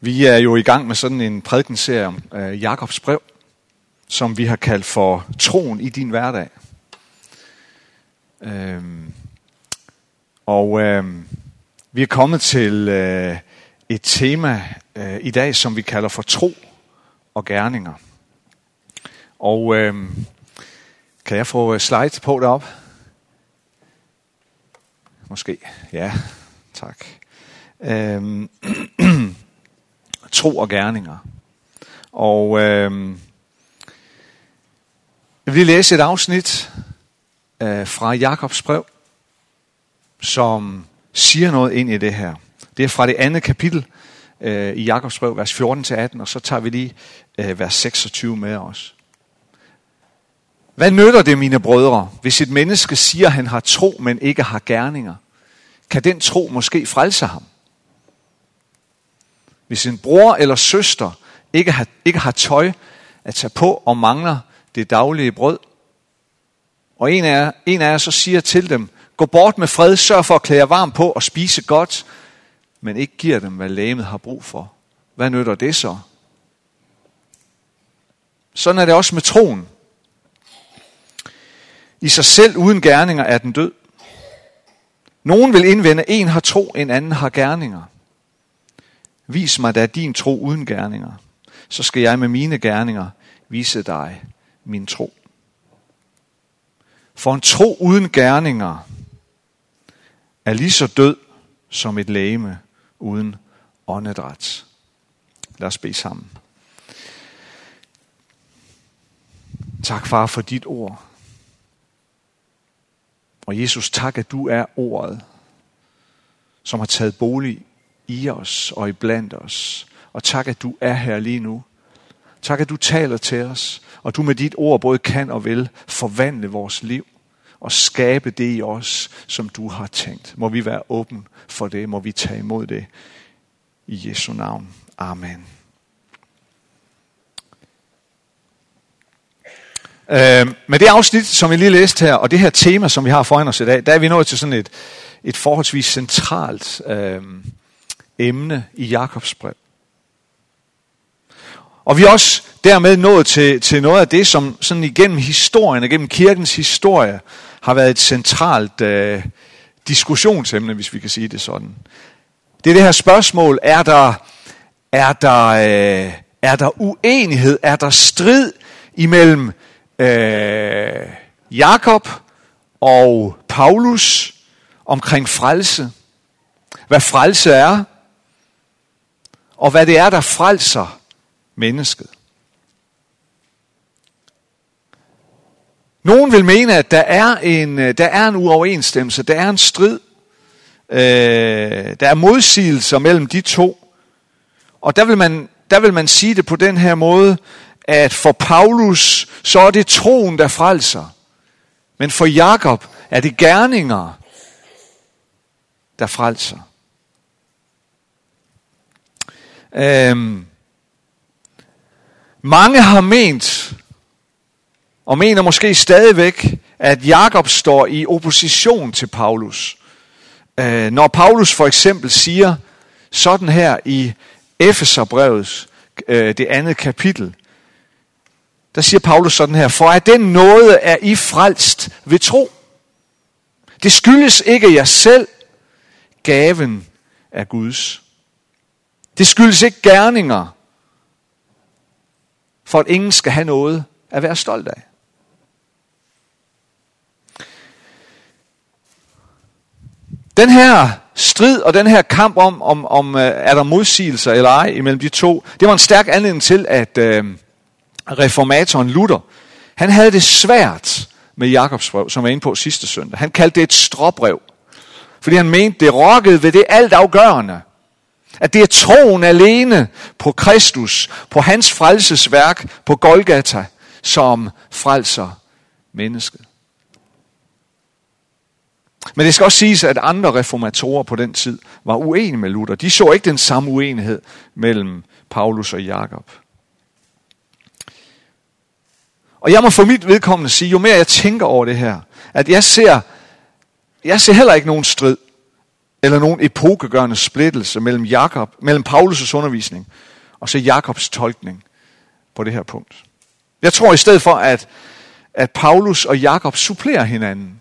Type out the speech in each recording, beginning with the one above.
Vi er jo i gang med sådan en prædikenserie om øh, Jakobs brev, som vi har kaldt for Troen i din hverdag. Øhm, og øhm, vi er kommet til øh, et tema øh, i dag, som vi kalder for tro og gerninger. Og øhm, kan jeg få øh, slide på derop? Måske. Ja, tak. Øhm, tro og gerninger. Og øh, jeg vil lige læse et afsnit øh, fra Jakobs brev, som siger noget ind i det her. Det er fra det andet kapitel øh, i Jakobs brev, vers 14-18, og så tager vi lige øh, vers 26 med os. Hvad nytter det, mine brødre, hvis et menneske siger, at han har tro, men ikke har gerninger? Kan den tro måske frelse ham? Hvis en bror eller søster ikke har, ikke har tøj at tage på og mangler det daglige brød, og en af, jer, en af jer så siger til dem, gå bort med fred, sørg for at klæde jer varm på og spise godt, men ikke giver dem, hvad lægemet har brug for. Hvad nytter det så? Sådan er det også med troen. I sig selv uden gerninger er den død. Nogen vil indvende, en har tro, en anden har gerninger. Vis mig da din tro uden gerninger, så skal jeg med mine gerninger vise dig min tro. For en tro uden gerninger er lige så død som et lægeme uden åndedræt. Lad os bede sammen. Tak, far, for dit ord. Og Jesus, tak, at du er ordet, som har taget bolig i os og i blandt os. Og tak, at du er her lige nu. Tak, at du taler til os, og du med dit ord både kan og vil forvandle vores liv og skabe det i os, som du har tænkt. Må vi være åben for det, må vi tage imod det. I Jesu navn. Amen. Øh, med det afsnit, som vi lige læste her, og det her tema, som vi har foran os i dag, der er vi nået til sådan et, et forholdsvis centralt øh, emne i Jakobs brev. Og vi er også dermed nået til, til noget af det, som sådan igennem historien, igennem kirkens historie, har været et centralt øh, diskussionsemne, hvis vi kan sige det sådan. Det er det her spørgsmål, er der, er der, øh, er der uenighed, er der strid imellem øh, Jakob og Paulus omkring frelse? Hvad frelse er? Og hvad det er, der frelser mennesket. Nogen vil mene, at der er en, øh, der er en uoverensstemmelse, der er en strid, øh, der er modsigelser mellem de to. Og der vil, man, der vil man sige det på den her måde, at for Paulus, så er det troen, der frelser. Men for Jakob er det gerninger, der frelser. Øhm, mange har ment, og mener måske stadigvæk, at Jakob står i opposition til Paulus. Øh, når Paulus for eksempel siger sådan her i Efeserbrevet, øh, det andet kapitel, der siger Paulus sådan her, for at den nåde er I frelst ved tro. Det skyldes ikke jer selv, gaven er Guds. Det skyldes ikke gerninger, for at ingen skal have noget at være stolt af. Den her strid og den her kamp om, om, om øh, er der modsigelser eller ej imellem de to, det var en stærk anledning til, at øh, reformatoren Luther, han havde det svært med Jakobs brev, som var inde på sidste søndag. Han kaldte det et stråbrev, fordi han mente, det rokkede ved det altafgørende. At det er troen alene på Kristus, på hans frelsesværk på Golgata, som frelser mennesket. Men det skal også siges, at andre reformatorer på den tid var uenige med Luther. De så ikke den samme uenighed mellem Paulus og Jakob. Og jeg må for mit vedkommende sige, jo mere jeg tænker over det her, at jeg ser, jeg ser heller ikke nogen strid eller nogen epokegørende splittelse mellem, Jakob, mellem Paulus' undervisning og så Jakobs tolkning på det her punkt. Jeg tror i stedet for, at, at Paulus og Jakob supplerer hinanden.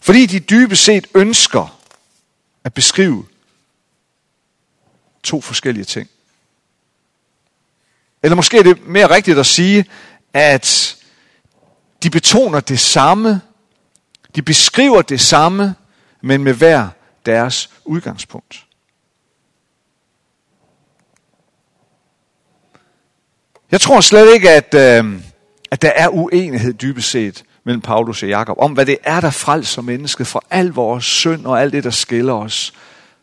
Fordi de dybest set ønsker at beskrive to forskellige ting. Eller måske er det mere rigtigt at sige, at de betoner det samme, de beskriver det samme, men med hver deres udgangspunkt. Jeg tror slet ikke, at, øh, at der er uenighed dybest set mellem Paulus og Jakob om, hvad det er, der frelser mennesket fra al vores synd og alt det, der skiller os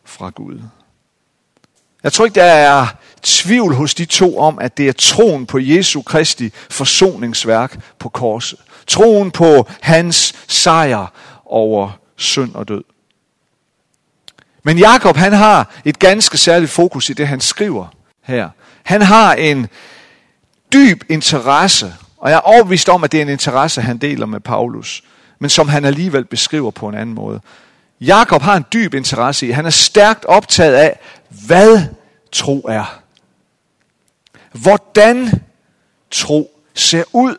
fra Gud. Jeg tror ikke, der er tvivl hos de to om, at det er troen på Jesu Kristi forsoningsværk på korset. Troen på hans sejr over synd og død. Men Jakob han har et ganske særligt fokus i det, han skriver her. Han har en dyb interesse, og jeg er overbevist om, at det er en interesse, han deler med Paulus, men som han alligevel beskriver på en anden måde. Jakob har en dyb interesse i, han er stærkt optaget af, hvad tro er. Hvordan tro ser ud.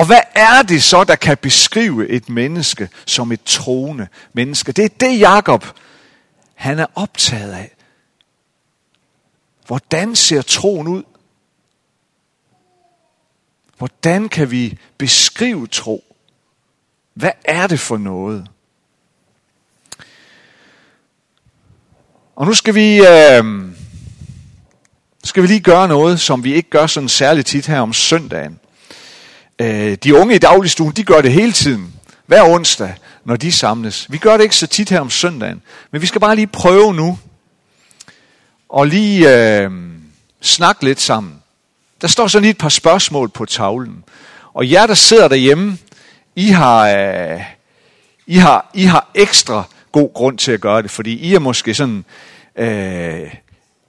Og hvad er det så, der kan beskrive et menneske som et troende menneske? Det er det, Jakob han er optaget af. Hvordan ser troen ud? Hvordan kan vi beskrive tro? Hvad er det for noget? Og nu skal vi, øh, skal vi lige gøre noget, som vi ikke gør sådan særligt tit her om søndagen. Øh, de unge i dagligstuen, de gør det hele tiden. Hver onsdag, når de samles. Vi gør det ikke så tit her om søndagen. Men vi skal bare lige prøve nu. Og lige øh, snakke lidt sammen. Der står så lige et par spørgsmål på tavlen. Og jer, der sidder derhjemme, I har, øh, I har, I har ekstra god grund til at gøre det, fordi I er måske sådan, øh,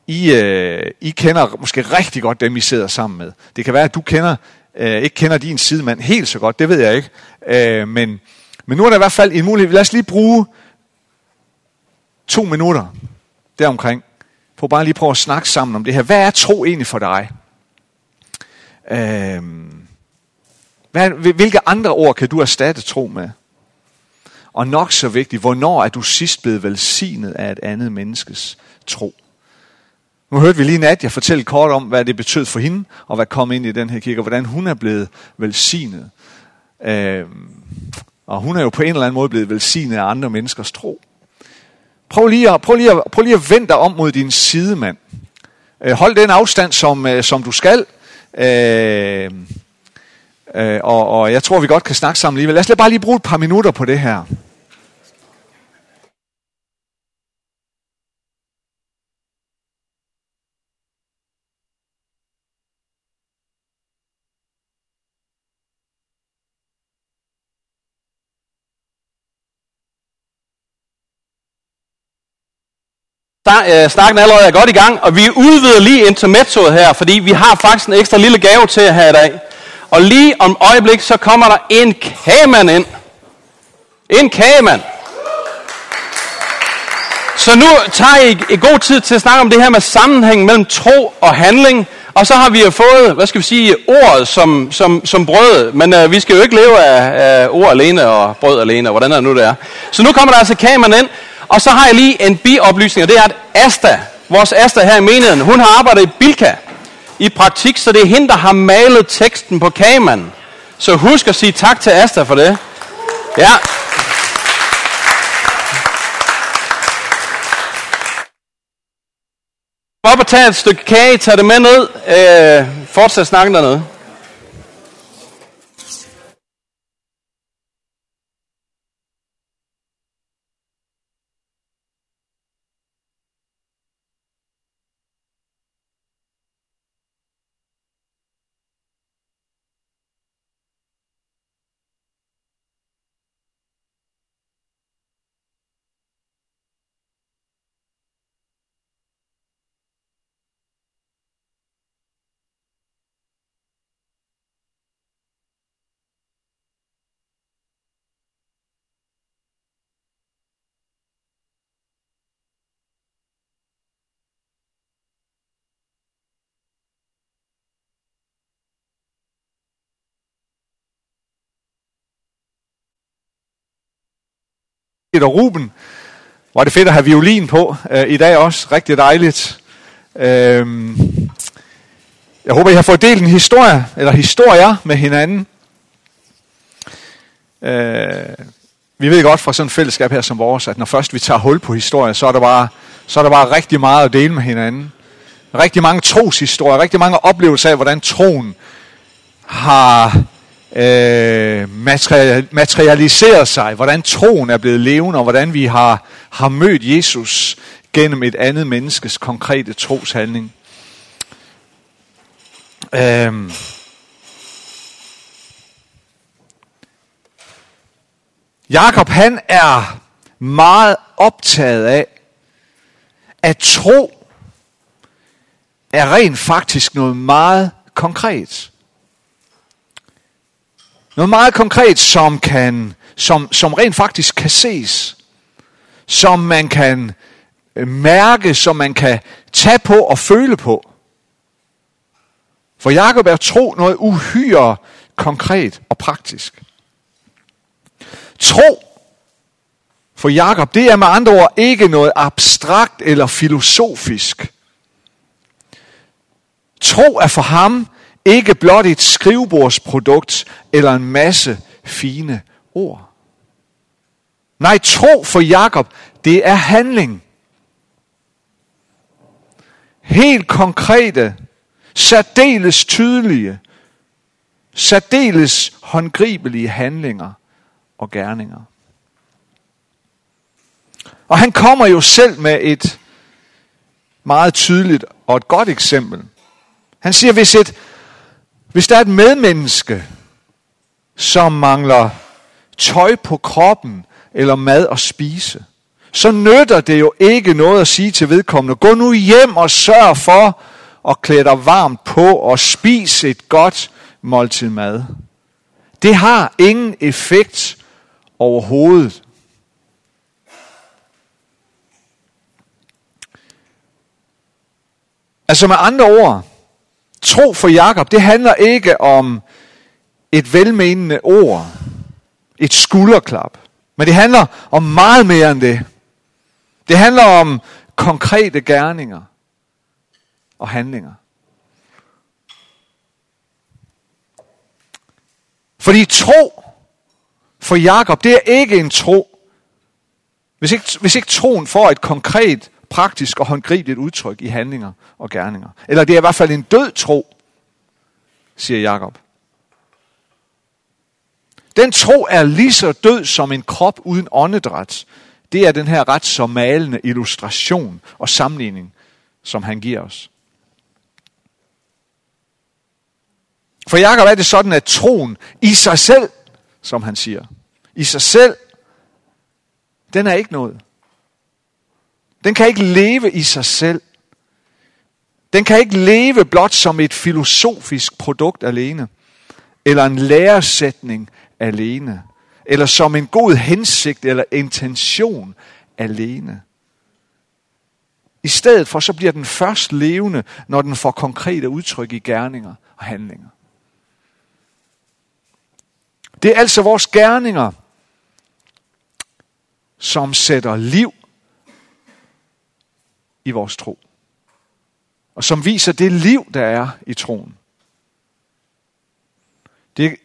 I, øh, I kender måske rigtig godt dem, I sidder sammen med. Det kan være, at du kender, øh, ikke kender din sidemand helt så godt, det ved jeg ikke. Øh, men, men nu er der i hvert fald en mulighed. Lad os lige bruge to minutter deromkring, på bare lige prøve at snakke sammen om det her. Hvad er tro egentlig for dig? Øh, hvad, hvilke andre ord kan du erstatte tro med? Og nok så vigtigt, hvornår er du sidst blevet velsignet af et andet menneskes tro? Nu hørte vi lige Nadia fortælle kort om, hvad det betød for hende, og hvad kom ind i den her kirke, og hvordan hun er blevet velsignet. Øh, og hun er jo på en eller anden måde blevet velsignet af andre menneskers tro. Prøv lige at, prøv lige at, prøv lige at vende dig om mod din sidemand. Øh, hold den afstand, som, øh, som du skal. Øh, øh, og, og jeg tror, vi godt kan snakke sammen alligevel. Lad os bare lige bruge et par minutter på det her. Øh, snakken allerede er godt i gang, og vi udvider lige intermezzoet her, fordi vi har faktisk en ekstra lille gave til her i dag. Og lige om øjeblik, så kommer der en kagemand ind. En kagemand. Så nu tager I i god tid til at snakke om det her med sammenhæng mellem tro og handling. Og så har vi jo fået, hvad skal vi sige, ordet som, som, som brød. Men øh, vi skal jo ikke leve af, af ord alene og brød alene, og hvordan er det nu det er. Så nu kommer der altså kagemand ind, og så har jeg lige en bioplysning, og det er, at Asta, vores Asta her i menigheden, hun har arbejdet i Bilka i praktik, så det er hende, der har malet teksten på kagemanden. Så husk at sige tak til Asta for det. Ja. Op og tage et stykke kage, tag det med ned, øh, fortsæt snakken dernede. Peter Ruben. Var det fedt at have violin på øh, i dag også. Rigtig dejligt. Øhm, jeg håber, I har fået delt en historie, eller historier med hinanden. Øh, vi ved godt fra sådan et fællesskab her som vores, at når først vi tager hul på historier, så er der bare, så er der bare rigtig meget at dele med hinanden. Rigtig mange troshistorier, rigtig mange oplevelser af, hvordan troen har øh, materialiseret sig, hvordan troen er blevet levende, og hvordan vi har, har mødt Jesus gennem et andet menneskes konkrete troshandling. Øh, Jakob han er meget optaget af, at tro er rent faktisk noget meget konkret. Noget meget konkret, som, kan, som, som rent faktisk kan ses. Som man kan øh, mærke, som man kan tage på og føle på. For Jakob er tro noget uhyre konkret og praktisk. Tro for Jakob, det er med andre ord ikke noget abstrakt eller filosofisk. Tro er for ham ikke blot et skrivebordsprodukt eller en masse fine ord. Nej, tro for Jakob, det er handling. Helt konkrete, særdeles tydelige, særdeles håndgribelige handlinger og gerninger. Og han kommer jo selv med et meget tydeligt og et godt eksempel. Han siger, hvis, et, hvis der er et medmenneske, som mangler tøj på kroppen eller mad at spise, så nytter det jo ikke noget at sige til vedkommende, gå nu hjem og sørg for at klæde dig varmt på og spis et godt måltid mad. Det har ingen effekt overhovedet. Altså med andre ord, tro for Jakob, det handler ikke om et velmenende ord, et skulderklap, men det handler om meget mere end det. Det handler om konkrete gerninger og handlinger. Fordi tro for Jakob, det er ikke en tro. Hvis ikke, hvis ikke troen får et konkret, praktisk og håndgribeligt udtryk i handlinger og gerninger. Eller det er i hvert fald en død tro, siger Jakob. Den tro er lige så død som en krop uden åndedræt. Det er den her ret så malende illustration og sammenligning, som han giver os. For Jakob er det sådan, at troen i sig selv som han siger. I sig selv, den er ikke noget. Den kan ikke leve i sig selv. Den kan ikke leve blot som et filosofisk produkt alene, eller en læresætning alene, eller som en god hensigt eller intention alene. I stedet for så bliver den først levende, når den får konkrete udtryk i gerninger og handlinger. Det er altså vores gerninger, som sætter liv i vores tro. Og som viser det liv, der er i troen. Det,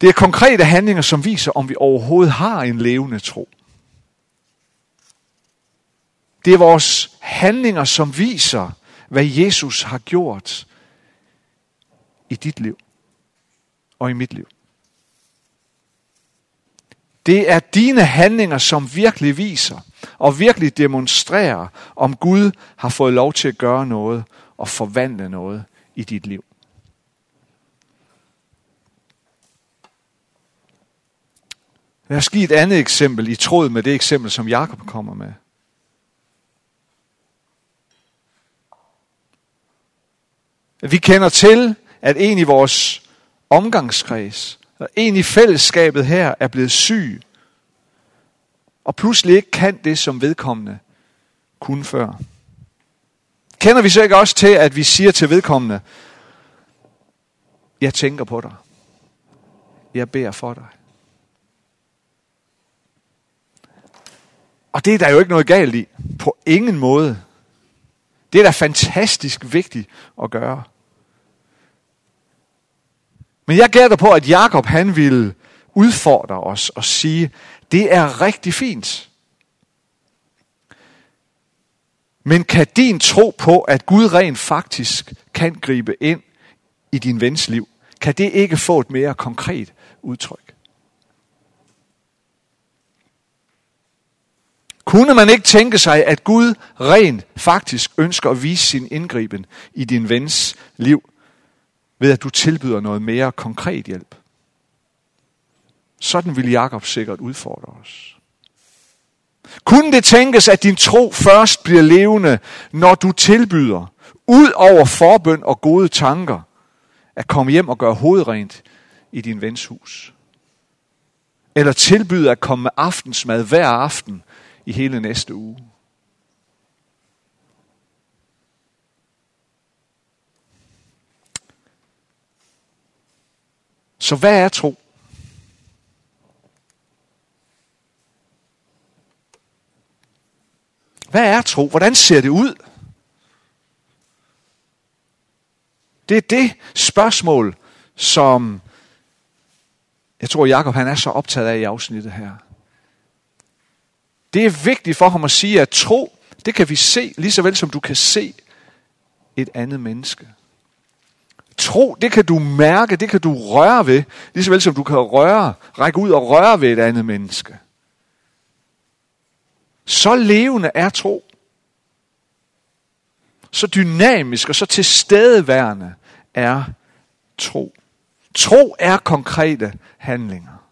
det er konkrete handlinger, som viser, om vi overhovedet har en levende tro. Det er vores handlinger, som viser, hvad Jesus har gjort i dit liv og i mit liv. Det er dine handlinger, som virkelig viser og virkelig demonstrerer, om Gud har fået lov til at gøre noget og forvandle noget i dit liv. Lad os give et andet eksempel i tråd med det eksempel, som Jakob kommer med. Vi kender til, at en i vores omgangskreds og en i fællesskabet her er blevet syg, og pludselig ikke kan det, som vedkommende kunne før. Kender vi så ikke også til, at vi siger til vedkommende, jeg tænker på dig. Jeg beder for dig. Og det er der jo ikke noget galt i. På ingen måde. Det er da fantastisk vigtigt at gøre. Men jeg gætter på, at Jakob han ville udfordre os og sige, det er rigtig fint. Men kan din tro på, at Gud rent faktisk kan gribe ind i din vens liv, kan det ikke få et mere konkret udtryk? Kunne man ikke tænke sig, at Gud rent faktisk ønsker at vise sin indgriben i din vens liv, ved at du tilbyder noget mere konkret hjælp? Sådan vil Jakob sikkert udfordre os. Kunne det tænkes, at din tro først bliver levende, når du tilbyder, ud over forbøn og gode tanker, at komme hjem og gøre hovedrent i din vens hus? Eller tilbyder at komme med aftensmad hver aften i hele næste uge? Så hvad er tro? Hvad er tro? Hvordan ser det ud? Det er det spørgsmål, som jeg tror, Jakob han er så optaget af i afsnittet her. Det er vigtigt for ham at sige, at tro, det kan vi se, lige så vel som du kan se et andet menneske. Tro, det kan du mærke, det kan du røre ved, lige så vel som du kan røre, række ud og røre ved et andet menneske. Så levende er tro. Så dynamisk og så tilstedeværende er tro. Tro er konkrete handlinger.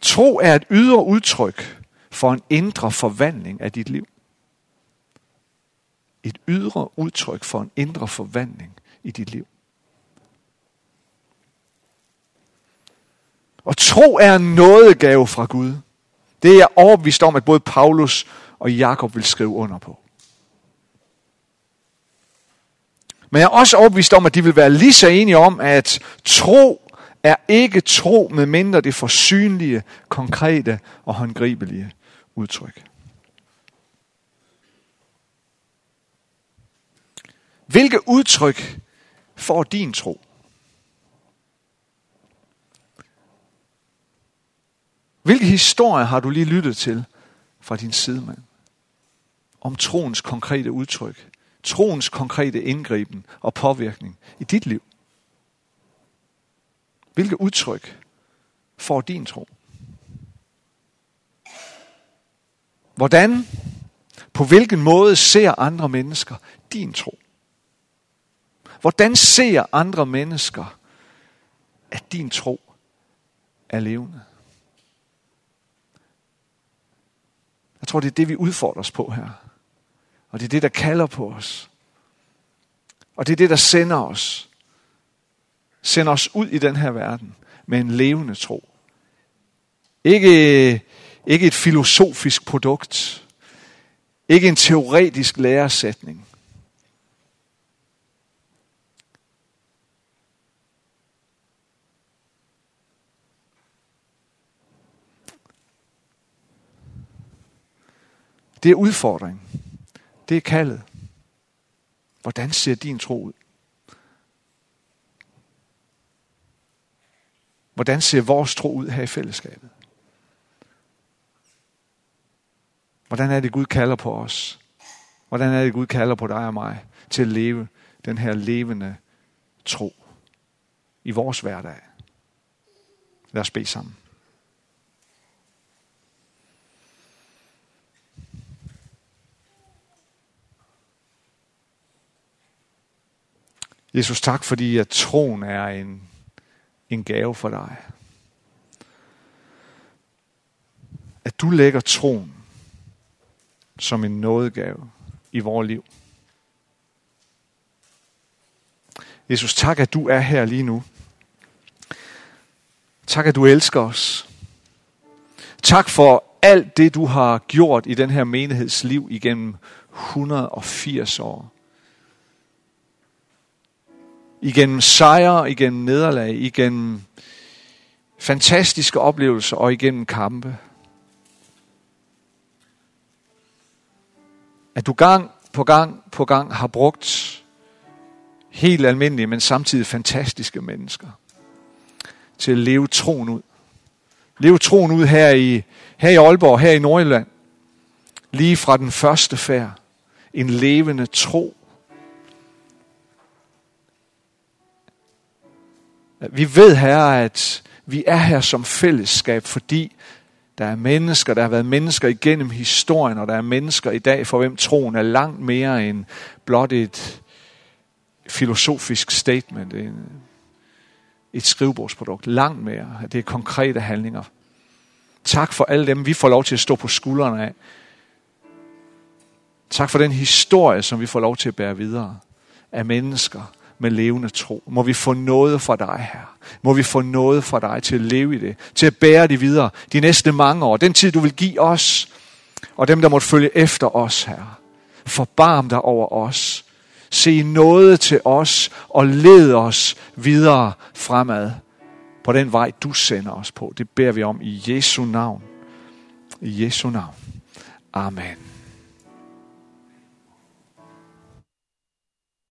Tro er et ydre udtryk for en indre forvandling af dit liv. Et ydre udtryk for en indre forvandling i dit liv. Og tro er en nådegave fra Gud. Det er jeg overbevist om, at både Paulus og Jakob vil skrive under på. Men jeg er også overbevist om, at de vil være lige så enige om, at tro er ikke tro, med mindre det forsynlige, konkrete og håndgribelige udtryk. Hvilke udtryk får din tro? Hvilke historier har du lige lyttet til fra din sidemand? Om troens konkrete udtryk, troens konkrete indgriben og påvirkning i dit liv. Hvilke udtryk får din tro? Hvordan, på hvilken måde ser andre mennesker din tro? Hvordan ser andre mennesker, at din tro er levende? Jeg tror, det er det, vi udfordrer os på her. Og det er det, der kalder på os. Og det er det, der sender os. Sender os ud i den her verden med en levende tro. Ikke, ikke et filosofisk produkt. Ikke en teoretisk læresætning. Det er udfordring. Det er kaldet. Hvordan ser din tro ud? Hvordan ser vores tro ud her i fællesskabet? Hvordan er det, Gud kalder på os? Hvordan er det, Gud kalder på dig og mig til at leve den her levende tro i vores hverdag? Lad os bede sammen. Jesus, tak fordi at troen er en, en gave for dig. At du lægger troen som en nådegave i vores liv. Jesus, tak at du er her lige nu. Tak at du elsker os. Tak for alt det, du har gjort i den her menigheds liv igennem 180 år igennem sejre, igennem nederlag, igennem fantastiske oplevelser og igennem kampe. at du gang på gang på gang har brugt helt almindelige, men samtidig fantastiske mennesker til at leve troen ud. Leve troen ud her i, her i Aalborg, her i Nordjylland. Lige fra den første færd. En levende tro. Vi ved Herre, at vi er her som fællesskab, fordi der er mennesker, der har været mennesker igennem historien, og der er mennesker i dag, for hvem troen er langt mere end blot et filosofisk statement, et skrivebordsprodukt. Langt mere. Det er konkrete handlinger. Tak for alle dem, vi får lov til at stå på skuldrene af. Tak for den historie, som vi får lov til at bære videre af mennesker med levende tro. Må vi få noget fra dig her. Må vi få noget fra dig til at leve i det, til at bære det videre de næste mange år. Den tid, du vil give os, og dem, der måtte følge efter os her. Forbarm dig over os. Se noget til os og led os videre fremad på den vej, du sender os på. Det beder vi om i Jesu navn. I Jesu navn. Amen.